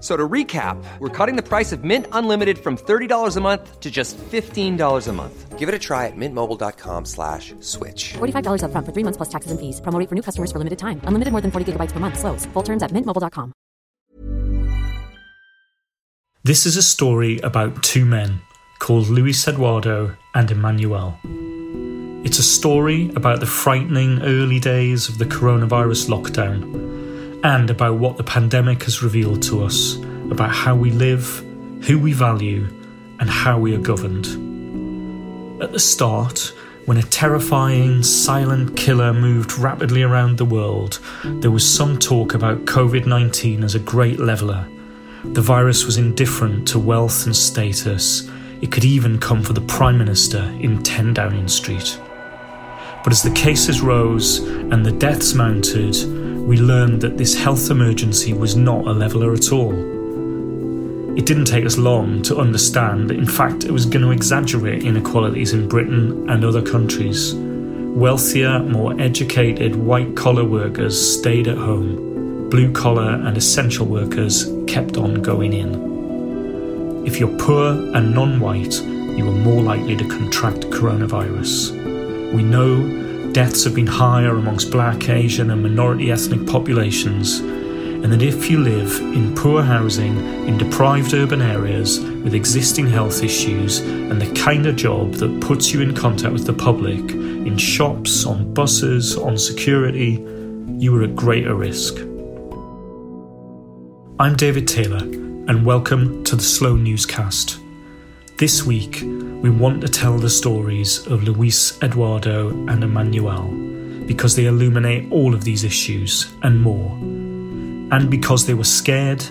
So to recap, we're cutting the price of Mint Unlimited from $30 a month to just $15 a month. Give it a try at mintmobile.com slash switch. $45 up front for three months plus taxes and fees. Promo for new customers for limited time. Unlimited more than 40 gigabytes per month. Slows. Full terms at mintmobile.com. This is a story about two men called Luis Eduardo and Emanuel. It's a story about the frightening early days of the coronavirus lockdown and about what the pandemic has revealed to us about how we live, who we value, and how we are governed. At the start, when a terrifying, silent killer moved rapidly around the world, there was some talk about COVID 19 as a great leveller. The virus was indifferent to wealth and status. It could even come for the Prime Minister in 10 Downing Street. But as the cases rose and the deaths mounted, we learned that this health emergency was not a leveller at all. It didn't take us long to understand that, in fact, it was going to exaggerate inequalities in Britain and other countries. Wealthier, more educated white collar workers stayed at home. Blue collar and essential workers kept on going in. If you're poor and non white, you are more likely to contract coronavirus. We know deaths have been higher amongst black, Asian, and minority ethnic populations, and that if you live in poor housing in deprived urban areas with existing health issues and the kind of job that puts you in contact with the public in shops, on buses, on security, you are at greater risk. I'm David Taylor, and welcome to the Slow Newscast. This week, we want to tell the stories of Luis Eduardo and Emanuel because they illuminate all of these issues and more. And because they were scared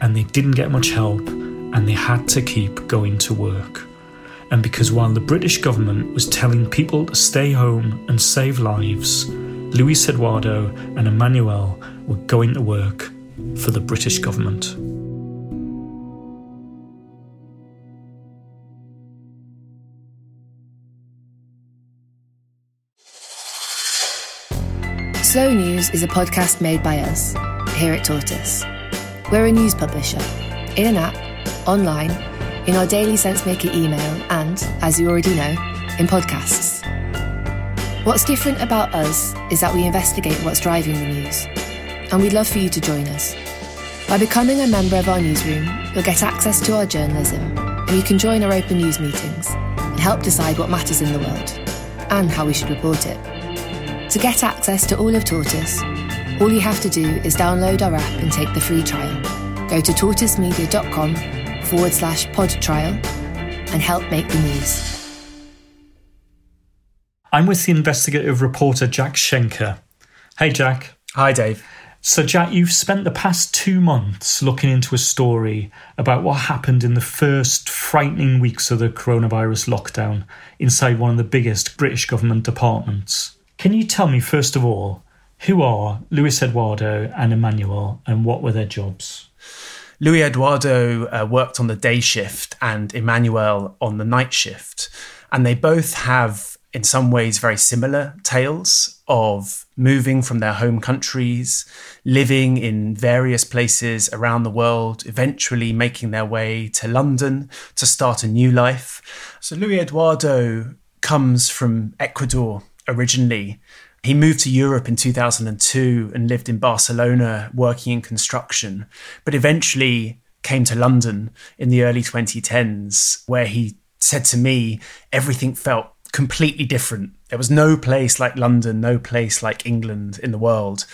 and they didn't get much help and they had to keep going to work. And because while the British government was telling people to stay home and save lives, Luis Eduardo and Emanuel were going to work for the British government. Slow News is a podcast made by us, here at Tortoise. We're a news publisher, in an app, online, in our daily SenseMaker email, and, as you already know, in podcasts. What's different about us is that we investigate what's driving the news, and we'd love for you to join us. By becoming a member of our newsroom, you'll get access to our journalism, and you can join our open news meetings and help decide what matters in the world and how we should report it. To get access to all of Tortoise, all you have to do is download our app and take the free trial. Go to tortoisemedia.com forward slash pod trial and help make the news. I'm with the investigative reporter Jack Shenker. Hey, Jack. Hi, Dave. So, Jack, you've spent the past two months looking into a story about what happened in the first frightening weeks of the coronavirus lockdown inside one of the biggest British government departments. Can you tell me, first of all, who are Luis Eduardo and Emanuel and what were their jobs? Luis Eduardo uh, worked on the day shift and Emanuel on the night shift. And they both have, in some ways, very similar tales of moving from their home countries, living in various places around the world, eventually making their way to London to start a new life. So Luis Eduardo comes from Ecuador originally. He moved to Europe in 2002 and lived in Barcelona working in construction, but eventually came to London in the early 2010s, where he said to me, everything felt completely different. There was no place like London, no place like England in the world.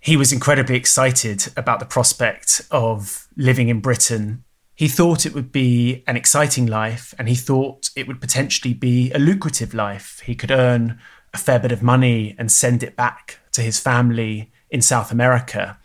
he was incredibly excited about the prospect of living in Britain. He thought it would be an exciting life and he thought it would potentially be a lucrative life. He could earn a fair bit of money and send it back to his family in South America.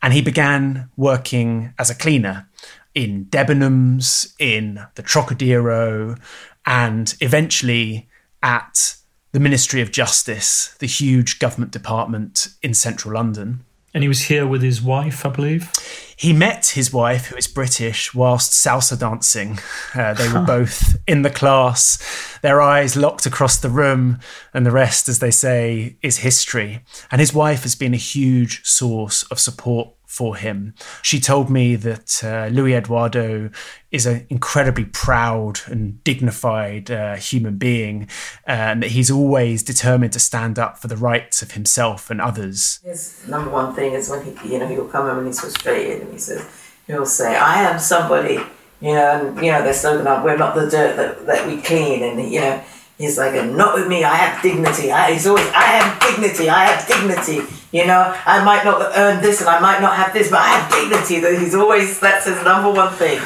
And he began working as a cleaner in Debenhams, in the Trocadero, and eventually at the Ministry of Justice, the huge government department in central London. And he was here with his wife, I believe. He met his wife, who is British, whilst salsa dancing. Uh, they were both in the class, their eyes locked across the room, and the rest, as they say, is history. And his wife has been a huge source of support for him. She told me that uh, Luis Eduardo is an incredibly proud and dignified uh, human being, and that he's always determined to stand up for the rights of himself and others. His number one thing is when he, you know, he'll come home and he's frustrated, and he says, he'll say, "I am somebody." You know, and you know, they're slogan up, we're not the dirt that, that we clean, and you know, He's like, not with me. I have dignity. I, he's always, I have dignity. I have dignity. You know, I might not earn this and I might not have this, but I have dignity. That he's always that's his number one thing,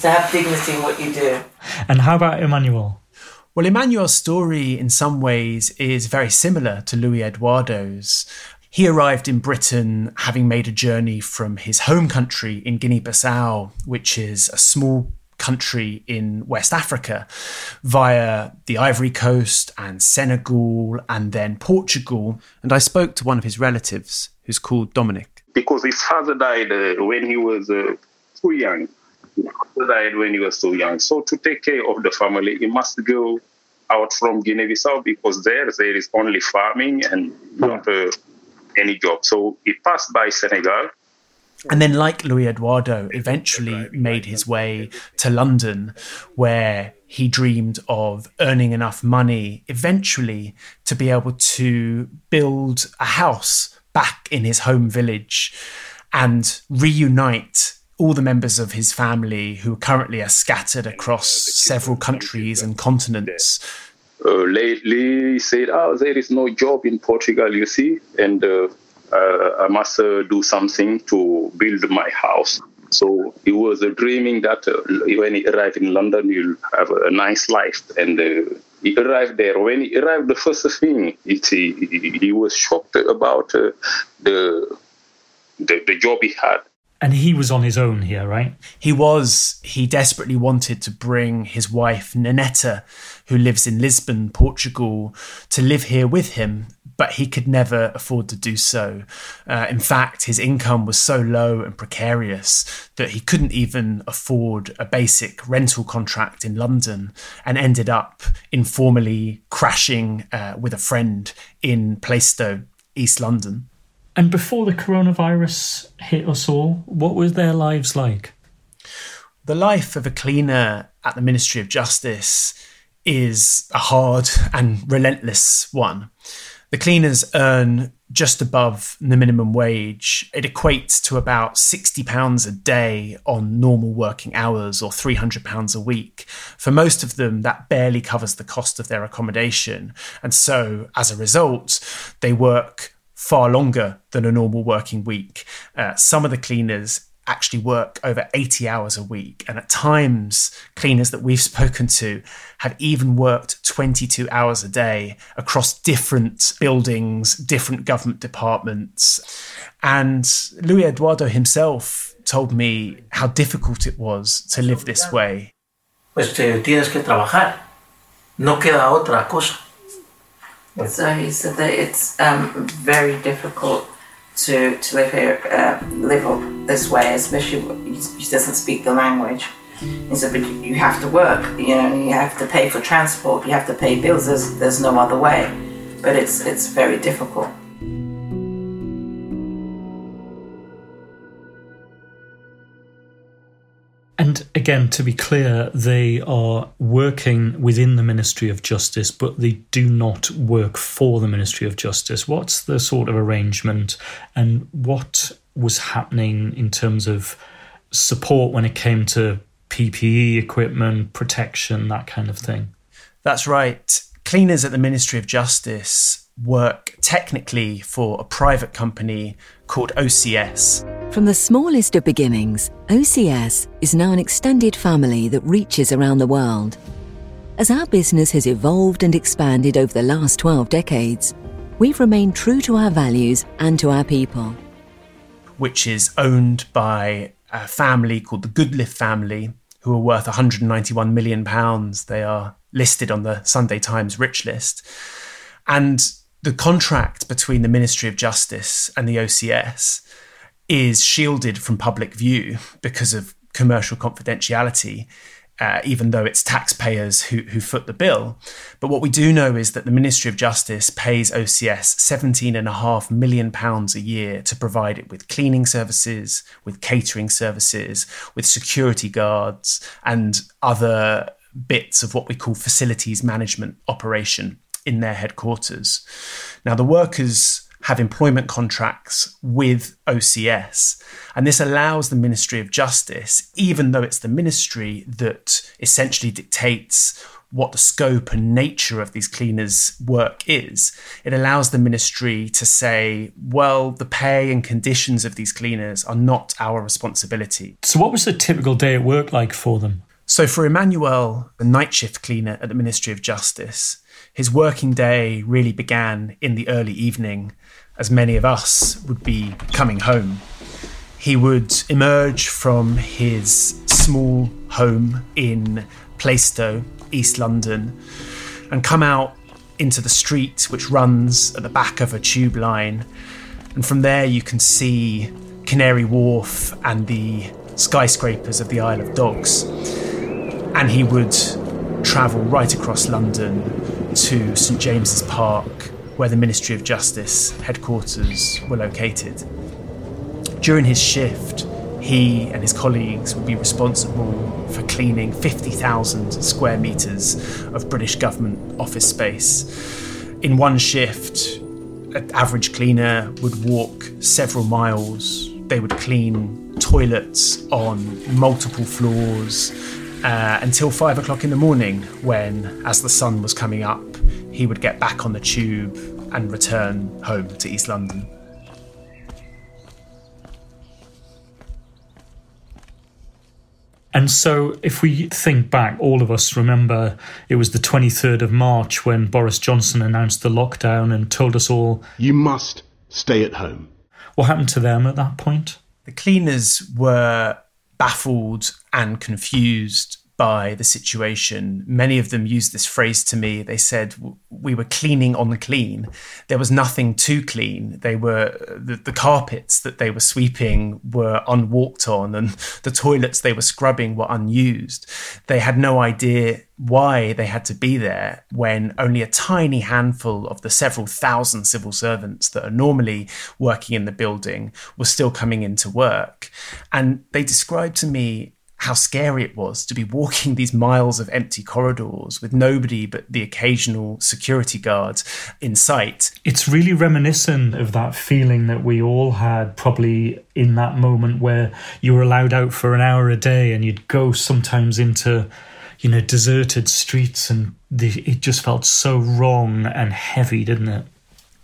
to have dignity in what you do. And how about Emanuel? Well, Emanuel's story, in some ways, is very similar to Luis Eduardo's. He arrived in Britain having made a journey from his home country in Guinea Bissau, which is a small country in West Africa via the Ivory Coast and Senegal and then Portugal. And I spoke to one of his relatives who's called Dominic. Because his father died uh, when he was uh, too young. His father died when he was too young. So to take care of the family, he must go out from Guinea-Bissau because there there is only farming and not uh, any job. So he passed by Senegal and then, like Luis Eduardo, eventually made his way to London, where he dreamed of earning enough money eventually to be able to build a house back in his home village and reunite all the members of his family who currently are scattered across several countries and continents. Uh, lately, he said, "Oh, there is no job in Portugal, you see," and uh, uh, I must uh, do something to build my house. So he was uh, dreaming that when he arrived in London, he'll have a nice life. And he arrived there. When he arrived, the first thing it, he, he was shocked about uh, the, the the job he had. And he was on his own here, right? He was. He desperately wanted to bring his wife Nanetta, who lives in Lisbon, Portugal, to live here with him but he could never afford to do so. Uh, in fact, his income was so low and precarious that he couldn't even afford a basic rental contract in London and ended up informally crashing uh, with a friend in Plaistow, East London. And before the coronavirus hit us all, what was their lives like? The life of a cleaner at the Ministry of Justice is a hard and relentless one. The cleaners earn just above the minimum wage. It equates to about £60 a day on normal working hours or £300 a week. For most of them, that barely covers the cost of their accommodation. And so, as a result, they work far longer than a normal working week. Uh, some of the cleaners actually work over 80 hours a week. And at times, cleaners that we've spoken to have even worked 22 hours a day across different buildings, different government departments. And Luis Eduardo himself told me how difficult it was to live this way. Pues tienes que trabajar. No queda otra cosa. So he said that it's um, very difficult to, to live here, uh, live up this way, especially he doesn't speak the language. He said, but you have to work, you know, you have to pay for transport, you have to pay bills, there's, there's no other way. But it's, it's very difficult. And again, to be clear, they are working within the Ministry of Justice, but they do not work for the Ministry of Justice. What's the sort of arrangement and what was happening in terms of support when it came to PPE equipment, protection, that kind of thing? That's right. Cleaners at the Ministry of Justice work technically for a private company called OCS. From the smallest of beginnings, OCS is now an extended family that reaches around the world. As our business has evolved and expanded over the last 12 decades, we've remained true to our values and to our people. Which is owned by a family called the Goodliffe family, who are worth 191 million pounds. They are listed on the Sunday Times rich list. And the contract between the Ministry of Justice and the OCS is shielded from public view because of commercial confidentiality. Uh, even though it's taxpayers who, who foot the bill. But what we do know is that the Ministry of Justice pays OCS £17.5 million a year to provide it with cleaning services, with catering services, with security guards, and other bits of what we call facilities management operation in their headquarters. Now, the workers have employment contracts with OCS, and this allows the Ministry of Justice, even though it's the ministry that essentially dictates what the scope and nature of these cleaners' work is, it allows the ministry to say, well, the pay and conditions of these cleaners are not our responsibility. So, what was the typical day at work like for them? So, for Emanuel, the night shift cleaner at the Ministry of Justice, his working day really began in the early evening, as many of us would be coming home. He would emerge from his small home in Plaistow, East London, and come out into the street which runs at the back of a tube line. And from there, you can see Canary Wharf and the skyscrapers of the Isle of Dogs and he would travel right across London to St James's Park, where the Ministry of Justice headquarters were located. During his shift, he and his colleagues would be responsible for cleaning 50,000 square metres of British government office space. In one shift, an average cleaner would walk several miles. They would clean toilets on multiple floors uh, until five o'clock in the morning, when, as the sun was coming up, he would get back on the tube and return home to East London. And so, if we think back, all of us remember it was the 23rd of March when Boris Johnson announced the lockdown and told us all, You must stay at home. What happened to them at that point? The cleaners were baffled and confused by the situation. Many of them used this phrase to me. They said we were cleaning on the clean. There was nothing to clean. They were the, the, carpets that they were sweeping were unwalked on, and the toilets they were scrubbing were unused. They had no idea why they had to be there when only a tiny handful of the several thousand civil servants that are normally working in the building were still coming into work. And they described to me how scary it was to be walking these miles of empty corridors with nobody but the occasional security guard in sight. It's really reminiscent of that feeling that we all had probably in that moment where you were allowed out for an hour a day and you'd go sometimes into you know deserted streets and the, it just felt so wrong and heavy didn't it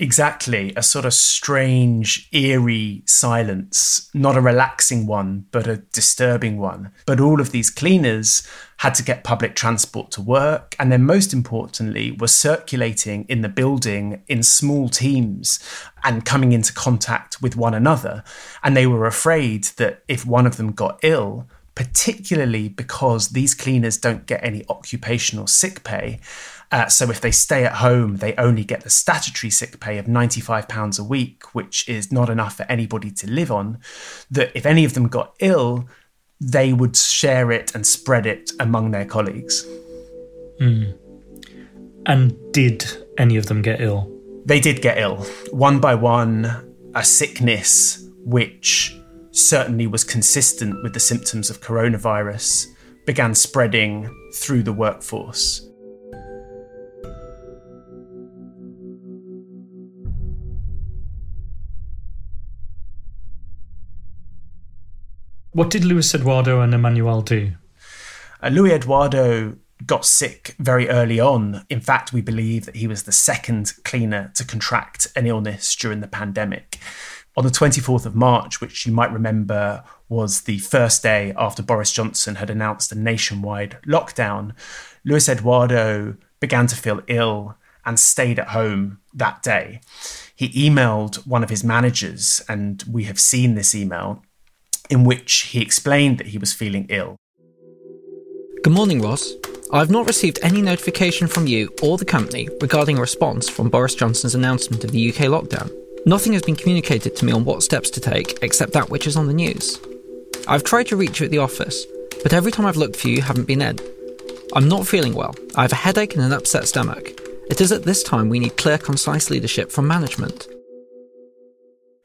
Exactly, a sort of strange, eerie silence, not a relaxing one, but a disturbing one. But all of these cleaners had to get public transport to work, and then most importantly, were circulating in the building in small teams and coming into contact with one another. And they were afraid that if one of them got ill, particularly because these cleaners don't get any occupational sick pay, uh, so if they stay at home, they only get the statutory sick pay of £95 a week, which is not enough for anybody to live on. That if any of them got ill, they would share it and spread it among their colleagues. Mm. And did any of them get ill? They did get ill. One by one, a sickness which certainly was consistent with the symptoms of coronavirus began spreading through the workforce. What did Luis Eduardo and Emanuel do? Uh, Luis Eduardo got sick very early on. In fact, we believe that he was the second cleaner to contract an illness during the pandemic. On the 24th of March, which you might remember was the first day after Boris Johnson had announced a nationwide lockdown, Luis Eduardo began to feel ill and stayed at home that day. He emailed one of his managers, and we have seen this email, in which he explained that he was feeling ill. Good morning, Ross. I've not received any notification from you or the company regarding a response from Boris Johnson's announcement of the UK lockdown. Nothing has been communicated to me on what steps to take except that which is on the news. I've tried to reach you at the office, but every time I've looked for you, you haven't been in. I'm not feeling well. I have a headache and an upset stomach. It is at this time we need clear, concise leadership from management.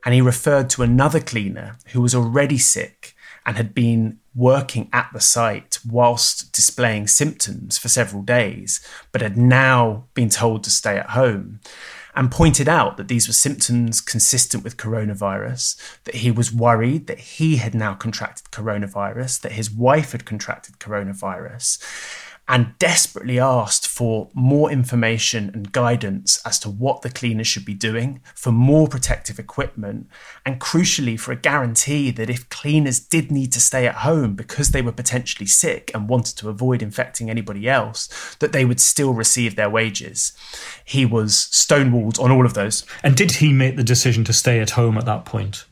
And he referred to another cleaner who was already sick and had been working at the site whilst displaying symptoms for several days, but had now been told to stay at home, and pointed out that these were symptoms consistent with coronavirus, that he was worried that he had now contracted coronavirus, that his wife had contracted coronavirus, and desperately asked for more information and guidance as to what the cleaners should be doing, for more protective equipment, and crucially for a guarantee that if cleaners did need to stay at home because they were potentially sick and wanted to avoid infecting anybody else, that they would still receive their wages. He was stonewalled on all of those. And did he make the decision to stay at home at that point?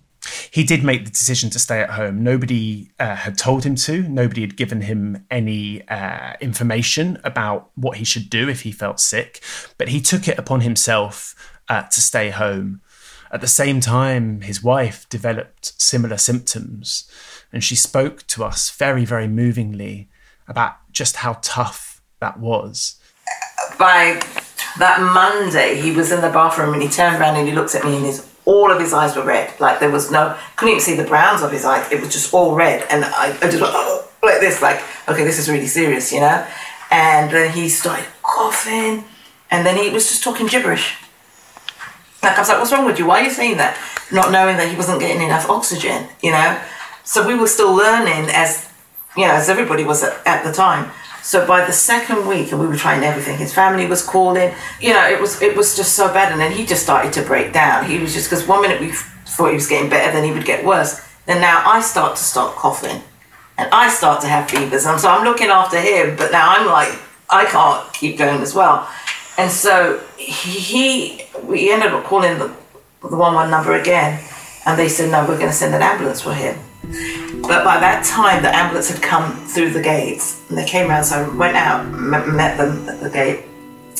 He did make the decision to stay at home. Nobody uh, had told him to. Nobody had given him any uh, information about what he should do if he felt sick. But he took it upon himself uh, to stay home. At the same time, his wife developed similar symptoms, and she spoke to us very, very movingly about just how tough that was. By that Monday, he was in the bathroom and he turned around and he looked at me and his all of his eyes were red. Like there was no, couldn't even see the browns of his eyes. It was just all red. And I, I just went, oh, like this, like, okay, this is really serious, you know? And then he started coughing. And then he was just talking gibberish. Like, I was like, what's wrong with you? Why are you saying that? Not knowing that he wasn't getting enough oxygen, you know? So we were still learning as, you know, as everybody was at, at the time. So by the second week, and we were trying everything, his family was calling. You know, it was it was just so bad, and then he just started to break down. He was just because one minute we thought he was getting better, then he would get worse. Then now I start to start coughing, and I start to have fevers, and so I'm looking after him. But now I'm like, I can't keep going as well, and so he we ended up calling the the one one number again, and they said no, we're going to send an ambulance for him. But by that time, the ambulance had come through the gates and they came around. So I went out, met them at the gate,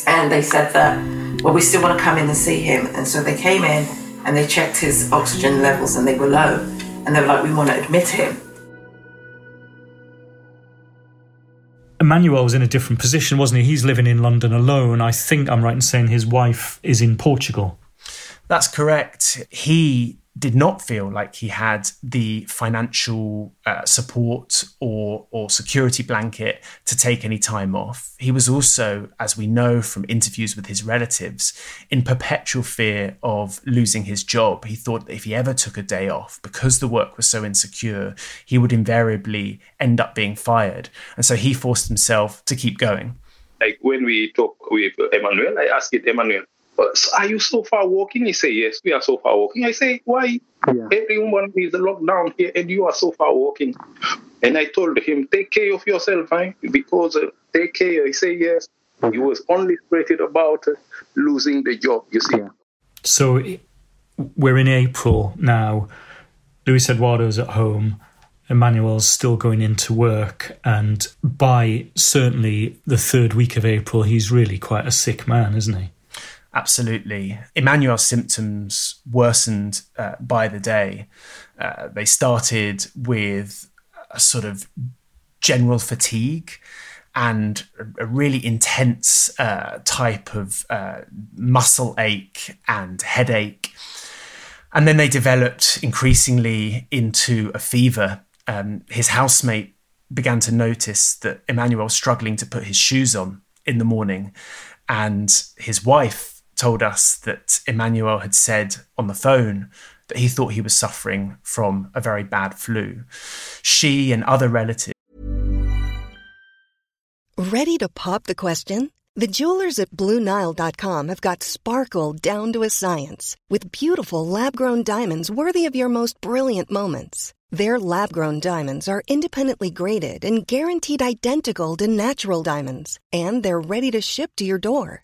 and they said that, well, we still want to come in and see him. And so they came in and they checked his oxygen levels and they were low. And they were like, we want to admit him. Emanuel was in a different position, wasn't he? He's living in London alone. I think I'm right in saying his wife is in Portugal. That's correct. He did not feel like he had the financial uh, support or or security blanket to take any time off. He was also, as we know from interviews with his relatives, in perpetual fear of losing his job. He thought that if he ever took a day off, because the work was so insecure, he would invariably end up being fired. And so he forced himself to keep going. Like when we talk with Emanuel, I asked it, Emanuel, are you so far walking? He say, yes, we are so far walking. I say, why? Yeah. Everyone is locked down here and you are so far walking. And I told him, take care of yourself, eh? because uh, take care. He say, yes. He was only stressed about uh, losing the job, you see. Yeah. So we're in April now. Luis Eduardo's at home. Emanuel's still going into work, and by certainly the third week of April, he's really quite a sick man, isn't he? Absolutely. Emanuel's symptoms worsened uh, by the day. Uh, they started with a sort of general fatigue and a, really intense uh, type of uh, muscle ache and headache. And then they developed increasingly into a fever. Um, his housemate began to notice that Emanuel was struggling to put his shoes on in the morning. And his wife told us that Emanuel had said on the phone that he thought he was suffering from a very bad flu. She and other relatives Ready to pop the question? The jewelers at BlueNile.com have got sparkle down to a science with beautiful lab grown diamonds worthy of your most brilliant moments. Their lab grown diamonds are independently graded and guaranteed identical to natural diamonds, and they're ready to ship to your door.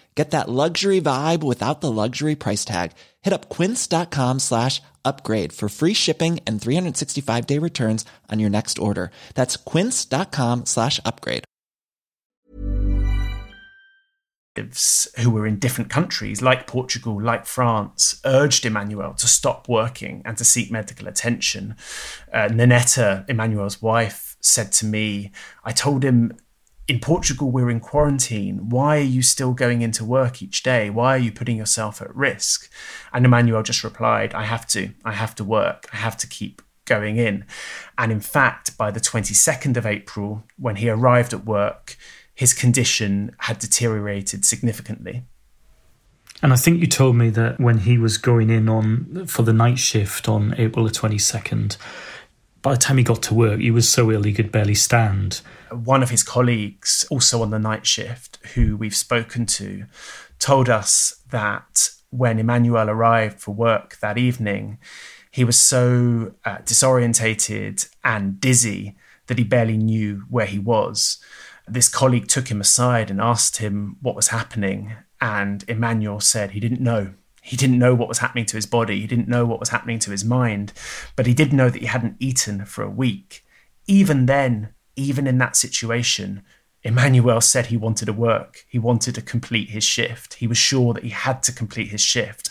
Get that luxury vibe without the luxury price tag. Hit up quince.com slash upgrade for free shipping and 365 day returns on your next order. That's quince.com slash upgrade. who were in different countries, like Portugal, like France, urged Emanuel to stop working and to seek medical attention. Uh, Nanetta, Emanuel's wife, said to me, I told him, in Portugal, we're in quarantine. Why are you still going into work each day? Why are you putting yourself at risk? And Emanuel just replied, I have to. I have to work. I have to keep going in. And in fact, by the 22nd of April, when he arrived at work, his condition had deteriorated significantly. And I think you told me that when he was going in on for the night shift on April the 22nd, by the time he got to work, he was so ill he could barely stand. One of his colleagues, also on the night shift, who we've spoken to, told us that when Emanuel arrived for work that evening, he was so uh, disorientated and dizzy that he barely knew where he was this colleague took him aside and asked him what was happening. And Emanuel said he didn't know. He didn't know what was happening to his body. He didn't know what was happening to his mind. But he did know that he hadn't eaten for a week. Even then, even in that situation, Emanuel said he wanted to work. He wanted to complete his shift. He was sure that he had to complete his shift.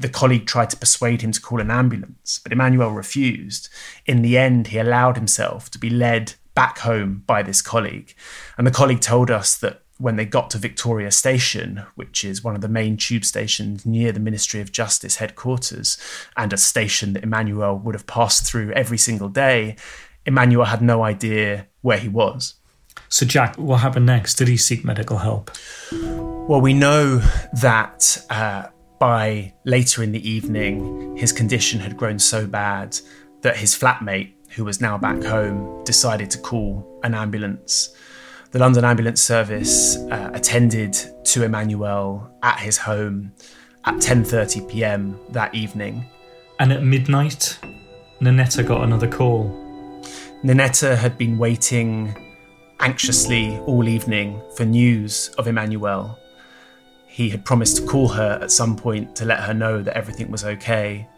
The colleague tried to persuade him to call an ambulance, but Emanuel refused. In the end, he allowed himself to be led back home by this colleague. And the colleague told us that when they got to Victoria Station, which is one of the main tube stations near the Ministry of Justice headquarters, and a station that Emanuel would have passed through every single day, Emanuel had no idea where he was. So, Jack, what happened next? Did he seek medical help? Well, we know that uh, by later in the evening, his condition had grown so bad that his flatmate who was now back home, decided to call an ambulance. The London Ambulance Service uh, attended to Emanuel at his home at 10:30 p.m. that evening. And at midnight, Nanetta got another call. Nanetta had been waiting anxiously all evening for news of Emanuel. He had promised to call her at some point to let her know that everything was okay,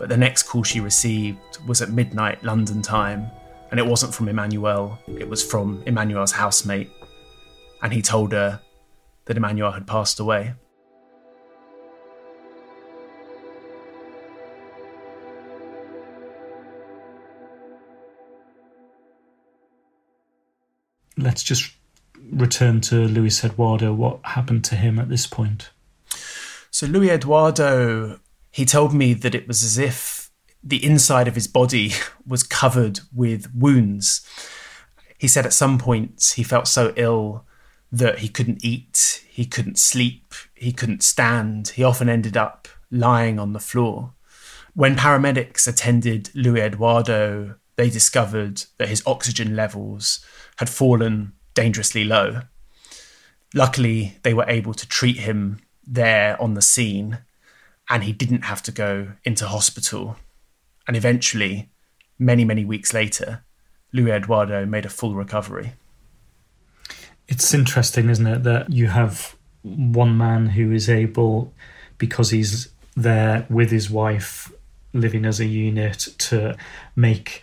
but the next call she received was at midnight London time, and it wasn't from Emanuel, it was from Emanuel's housemate. And he told her that Emanuel had passed away. Let's just return to Luis Eduardo. What happened to him at this point? So, Luis Eduardo he told me that it was as if the inside of his body was covered with wounds. He said at some points he felt so ill that he couldn't eat, he couldn't sleep, he couldn't stand. He often ended up lying on the floor. When paramedics attended Luis Eduardo, they discovered that his oxygen levels had fallen dangerously low. Luckily, they were able to treat him there on the scene and he didn't have to go into hospital. And eventually, many, many weeks later, Luis Eduardo made a full recovery. It's interesting, isn't it, that you have one man who is able, because he's there with his wife, living as a unit, to make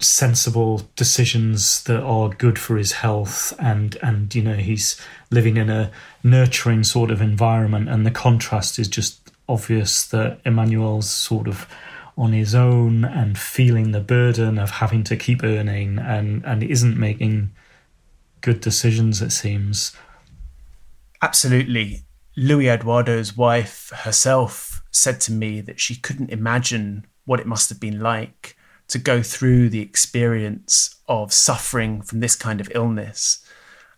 sensible decisions that are good for his health and and you know he's living in a nurturing sort of environment and the contrast is just obvious that Emanuel's sort of on his own and feeling the burden of having to keep earning and and isn't making good decisions it seems. Absolutely. Luis Eduardo's wife herself said to me that she couldn't imagine what it must have been like to go through the experience of suffering from this kind of illness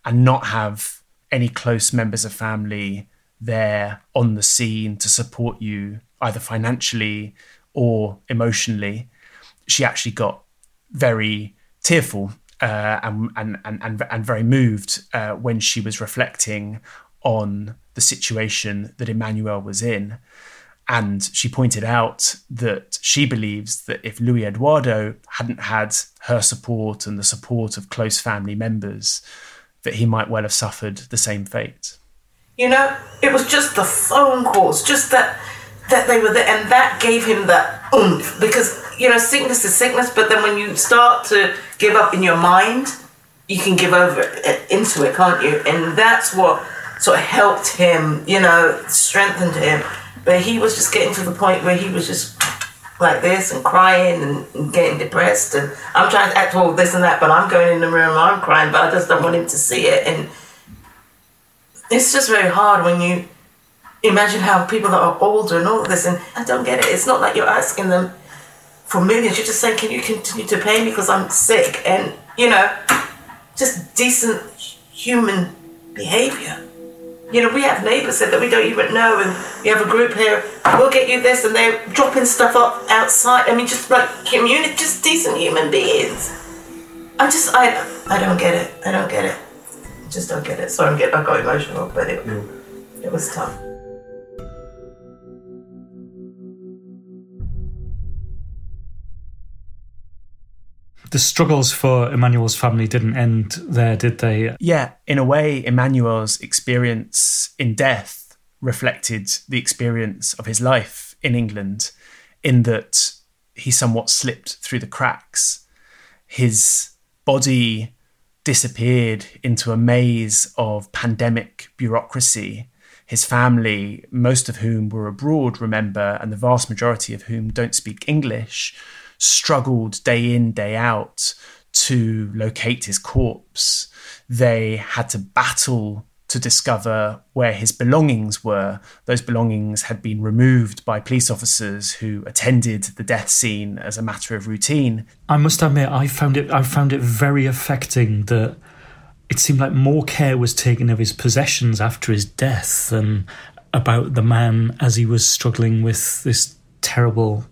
and not have any close members of family there on the scene to support you either financially or emotionally she actually got very tearful uh, and, and, and, and, very moved uh, when she was reflecting on the situation that Emanuel was in. And she pointed out that she believes that if Luis Eduardo hadn't had her support and the support of close family members, that he might well have suffered the same fate. You know, it was just the phone calls, just that that they were there, and that gave him that oomph. Because you know, sickness is sickness, but then when you start to give up in your mind, you can give over eh, into it, can't you? And that's what sort of helped him, you know, strengthened him but he was just getting to the point where he was just like this and crying and, and, getting depressed. And I'm trying to act all this and that, but I'm going in the room, I'm crying, but I just don't want him to see it. And it's just very hard when you imagine how people that are older and all of this, and I don't get it. It's not like you're asking them for millions. You're just saying, can you continue to pay me because I'm sick? And, you know, just decent human behavior. You know, we have neighbours that we don't even know, and we have a group here. We'll get you this, and they're dropping stuff up outside. I mean, just like community, just decent human beings. I just, I, I don't get it. I don't get it. I just don't get it. Sorry, I'm getting, I got emotional, but it, mm. it was tough. The struggles for Emanuel's family didn't end there, did they? Yeah, in a way, Emanuel's experience in death reflected the experience of his life in England, in that he somewhat slipped through the cracks. His body disappeared into a maze of pandemic bureaucracy. His family, most of whom were abroad, remember, and the vast majority of whom don't speak English, struggled day in, day out to locate his corpse. They had to battle to discover where his belongings were. Those belongings had been removed by police officers who attended the death scene as a matter of routine. I must admit, I found it. I found it very affecting that it seemed like more care was taken of his possessions after his death than about the man as he was struggling with this terrible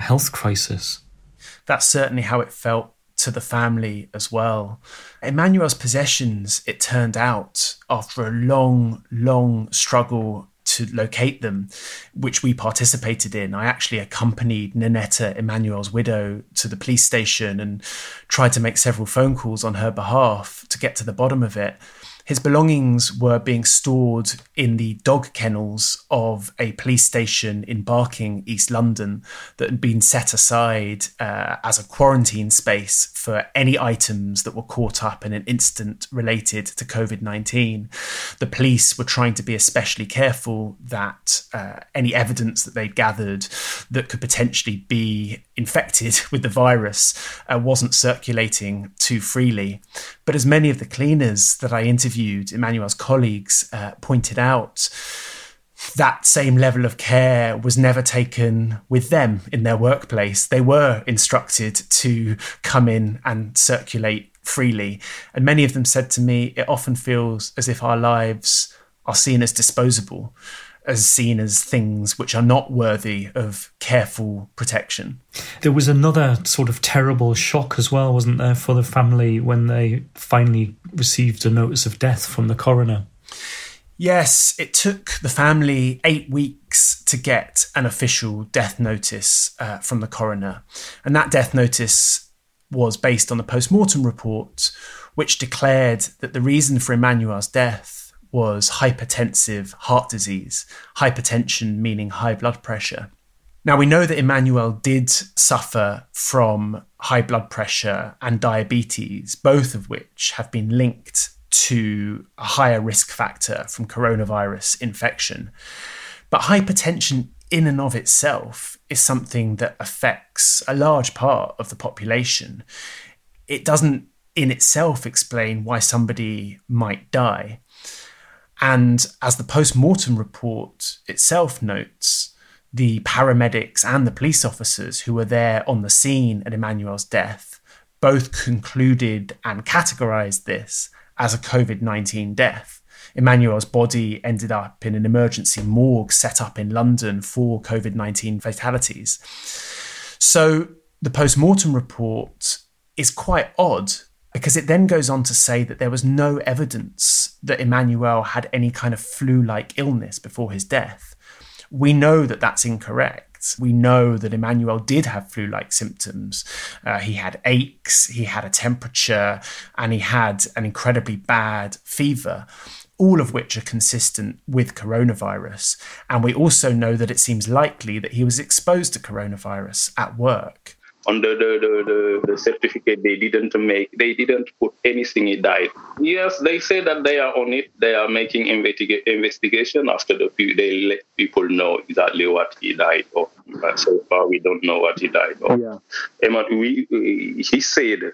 health crisis. That's certainly how it felt to the family as well. Emanuel's possessions, it turned out, after a long, long struggle to locate them, which we participated in. I actually accompanied Nanetta, Emanuel's widow, to the police station and tried to make several phone calls on her behalf to get to the bottom of it. His belongings were being stored in the dog kennels of a police station in Barking, East London, that had been set aside uh, as a quarantine space for any items that were caught up in an incident related to COVID 19. The police were trying to be especially careful that uh, any evidence that they'd gathered that could potentially be infected with the virus uh, wasn't circulating too freely. But as many of the cleaners that I interviewed, Emanuel's colleagues, uh, pointed out, that same level of care was never taken with them in their workplace. They were instructed to come in and circulate freely. And many of them said to me, it often feels as if our lives are seen as disposable as seen as things which are not worthy of careful protection. There was another sort of terrible shock as well, wasn't there, for the family when they finally received a notice of death from the coroner? Yes, it took the family eight weeks to get an official death notice uh, from the coroner. And that death notice was based on the post mortem report, which declared that the reason for Emanuel's death was hypertensive heart disease, hypertension meaning high blood pressure. Now, we know that Emanuel did suffer from high blood pressure and diabetes, both of which have been linked to a higher risk factor from coronavirus infection. But hypertension, in and of itself, is something that affects a large part of the population. It doesn't, in itself, explain why somebody might die. And as the post mortem report itself notes, the paramedics and the police officers who were there on the scene at Emanuel's death both concluded and categorized this as a COVID 19 death. Emanuel's body ended up in an emergency morgue set up in London for COVID 19 fatalities. So the post mortem report is quite odd because it then goes on to say that there was no evidence that Emanuel had any kind of flu like illness before his death. We know that that's incorrect. We know that Emanuel did have flu like symptoms. Uh, he had aches, he had a temperature, and he had an incredibly bad fever all of which are consistent with coronavirus. And we also know that it seems likely that he was exposed to coronavirus at work on the, the, the, the, certificate they didn't make they didn't put anything he died yes they say that they are on it they are making investiga- investigation after the they let people know exactly what he died of but so far we don't know what he died of yeah. and we, he said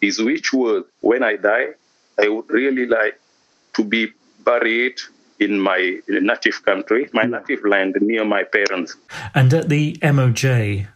his wish was when i die i would really like to be buried in my native country, my native land near my parents. And at the MOJ,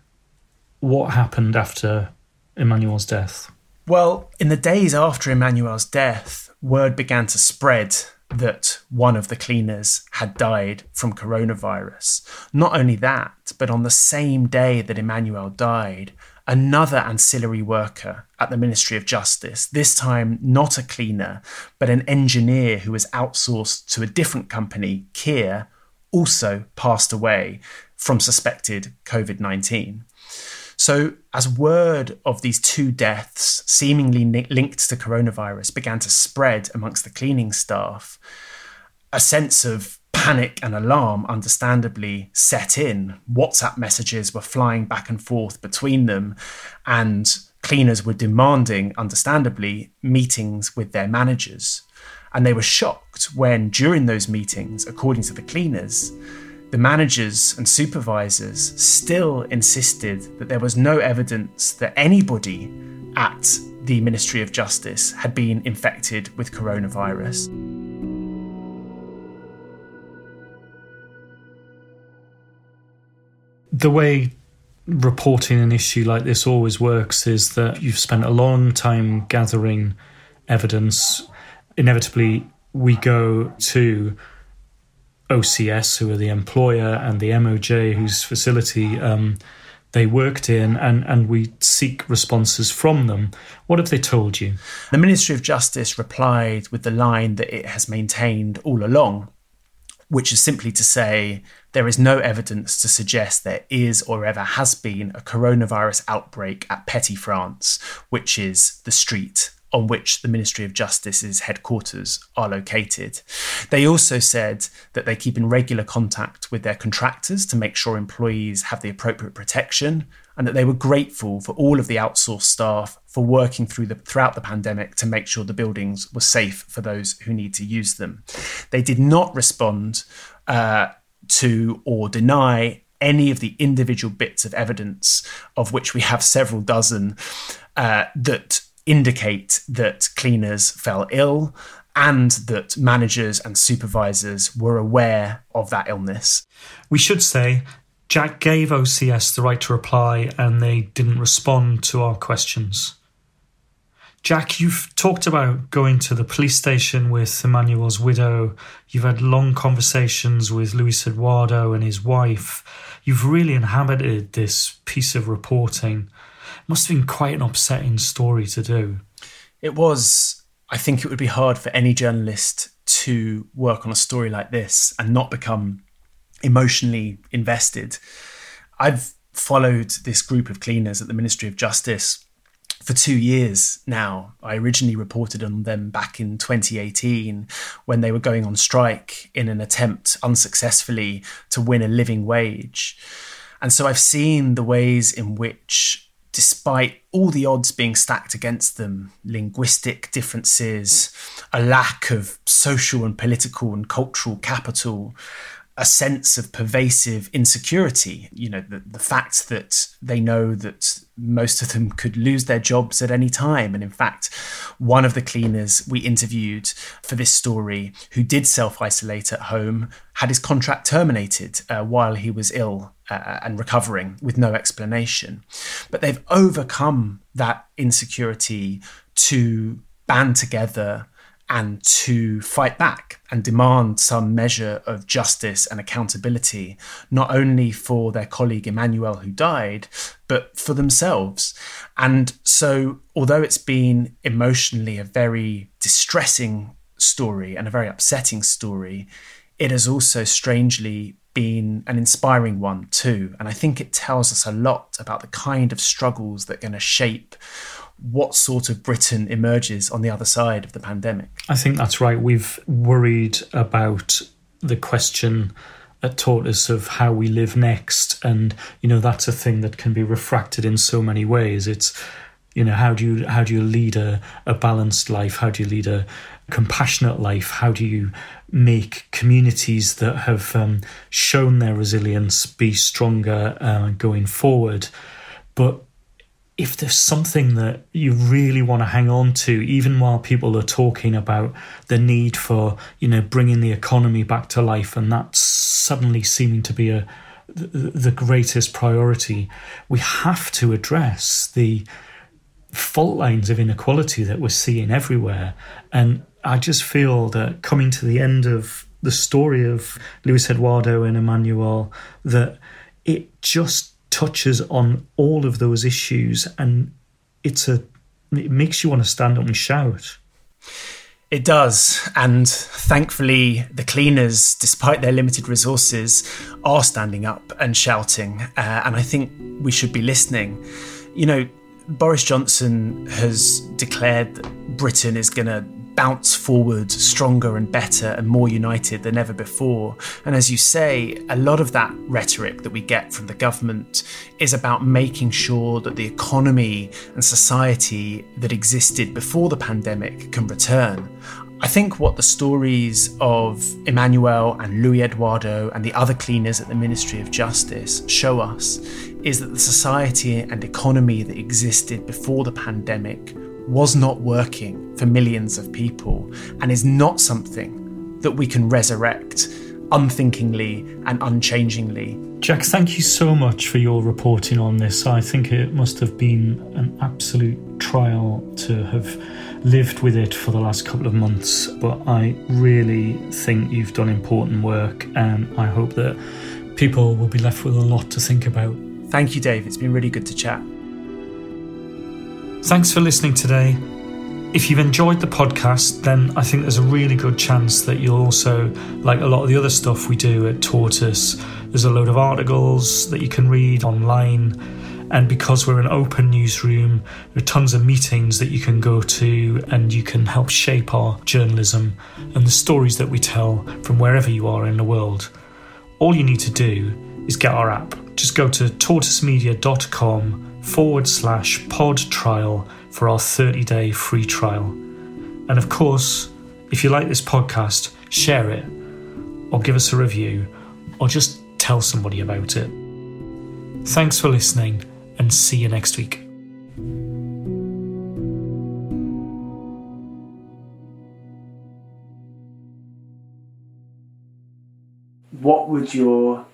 what happened after Emanuel's death? Well, in the days after Emanuel's death, word began to spread that one of the cleaners had died from coronavirus. Not only that, but on the same day that Emanuel died, another ancillary worker at the Ministry of Justice, this time not a cleaner, but an engineer who was outsourced to a different company, Kier, also passed away from suspected COVID 19. So, as word of these two deaths, seemingly linked to coronavirus, began to spread amongst the cleaning staff, a sense of panic and alarm understandably set in. WhatsApp messages were flying back and forth between them, and cleaners were demanding, understandably, meetings with their managers. And they were shocked when, during those meetings, according to the cleaners, the managers and supervisors still insisted that there was no evidence that anybody at the Ministry of Justice had been infected with coronavirus. The way reporting an issue like this always works is that you've spent a long time gathering evidence. Inevitably, we go to OCS, who are the employer, and the MOJ, whose facility um, they worked in, and, and we seek responses from them. What have they told you? The Ministry of Justice replied with the line that it has maintained all along, which is simply to say there is no evidence to suggest there is or ever has been a coronavirus outbreak at Petty France, which is the street on which the Ministry of Justice's headquarters are located. They also said that they keep in regular contact with their contractors to make sure employees have the appropriate protection and that they were grateful for all of the outsourced staff for working through the throughout the pandemic to make sure the buildings were safe for those who need to use them. They did not respond uh, to or deny any of the individual bits of evidence, of which we have several dozen, uh, that indicate that cleaners fell ill and that managers and supervisors were aware of that illness. We should say Jack gave OCS the right to reply and they didn't respond to our questions. Jack, you've talked about going to the police station with Emanuel's widow. You've had long conversations with Luis Eduardo and his wife. You've really inhabited this piece of reporting must have been quite an upsetting story to do. It was. I think it would be hard for any journalist to work on a story like this and not become emotionally invested. I've followed this group of cleaners at the Ministry of Justice for two years now. I originally reported on them back in 2018 when they were going on strike in an attempt unsuccessfully to win a living wage. And so I've seen the ways in which, despite all the odds being stacked against them linguistic differences, a lack of social and political and cultural capital, a sense of pervasive insecurity. You know, the, the fact that they know that most of them could lose their jobs at any time. And in fact, one of the cleaners we interviewed for this story who did self isolate at home had his contract terminated uh, while he was ill uh, and recovering with no explanation. But they've overcome that insecurity to band together and to fight back and demand some measure of justice and accountability, not only for their colleague Emanuel who died, but for themselves. And so, although it's been emotionally a very distressing story and a very upsetting story, it has also strangely been an inspiring one too. And I think it tells us a lot about the kind of struggles that are going to shape what sort of Britain emerges on the other side of the pandemic. I think that's right. We've worried about the question that taught us of how we live next. And, you know, that's a thing that can be refracted in so many ways. It's, you know, how do you how do you lead a, a balanced life? How do you lead a compassionate life? How do you make communities that have um, shown their resilience be stronger uh, going forward? But if there's something that you really want to hang on to, even while people are talking about the need for, you know, bringing the economy back to life, and that's suddenly seeming to be a the greatest priority, we have to address the fault lines of inequality that we're seeing everywhere. And I just feel that coming to the end of the story of Luis Eduardo and Emanuel, that it just touches on all of those issues and it's a it makes you want to stand up and shout. It does. And thankfully, the cleaners, despite their limited resources, are standing up and shouting. Uh, and I think we should be listening. You know, Boris Johnson has declared that Britain is going to bounce forward stronger and better and more united than ever before. And as you say, a lot of that rhetoric that we get from the government is about making sure that the economy and society that existed before the pandemic can return. I think what the stories of Emanuel and Luis Eduardo and the other cleaners at the Ministry of Justice show us is that the society and economy that existed before the pandemic was not working for millions of people and is not something that we can resurrect unthinkingly and unchangingly. Jack, thank you so much for your reporting on this. I think it must have been an absolute trial to have lived with it for the last couple of months, but I really think you've done important work and I hope that people will be left with a lot to think about. Thank you, Dave. It's been really good to chat. Thanks for listening today. If you've enjoyed the podcast, then I think there's a really good chance that you'll also like a lot of the other stuff we do at Tortoise. There's a load of articles that you can read online. And because we're an open newsroom, there are tons of meetings that you can go to and you can help shape our journalism and the stories that we tell from wherever you are in the world. All you need to do is get our app. Just go to tortoisemedia.com forward slash pod trial for our 30 day free trial. And of course, if you like this podcast, share it, or give us a review, or just tell somebody about it. Thanks for listening, and see you next week. What would your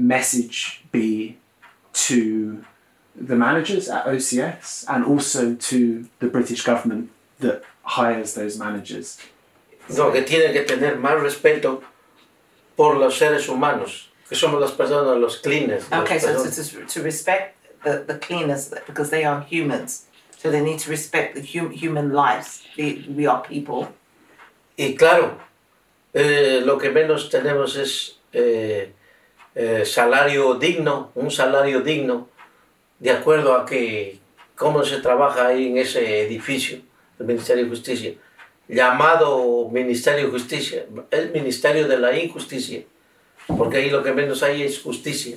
message be to the managers at OCS and also to the British government that hires those managers. No, que tienen que tener más respeto por los seres humanos, que somos las personas, los cleaners. Okay, so to, to, to respect the, the cleaners because they are humans. So they need to respect the hum, human lives. We, we are people. Y claro, eh, lo que menos tenemos es eh, eh, salario digno, un salario digno de acuerdo a que cómo se trabaja ahí en ese edificio del Ministerio de Justicia, llamado Ministerio de Justicia, el Ministerio de la Injusticia, porque ahí lo que menos hay es justicia,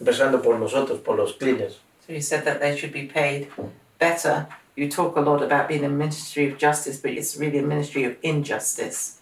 empezando por nosotros, por los cleaners. So you said that they should be paid better. You talk a lot about being a ministry of justice, but it's really a ministry of injustice.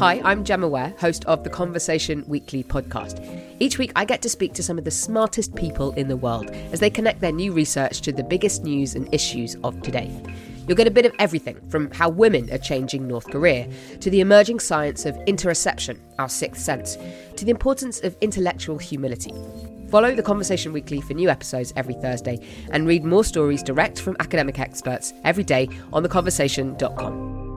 Hi, I'm Gemma Ware, host of the Conversation Weekly podcast. Each week, I get to speak to some of the smartest people in the world as they connect their new research to the biggest news and issues of today. You'll get a bit of everything from how women are changing North Korea, to the emerging science of interoception, our sixth sense, to the importance of intellectual humility. Follow the Conversation Weekly for new episodes every Thursday and read more stories direct from academic experts every day on theconversation.com.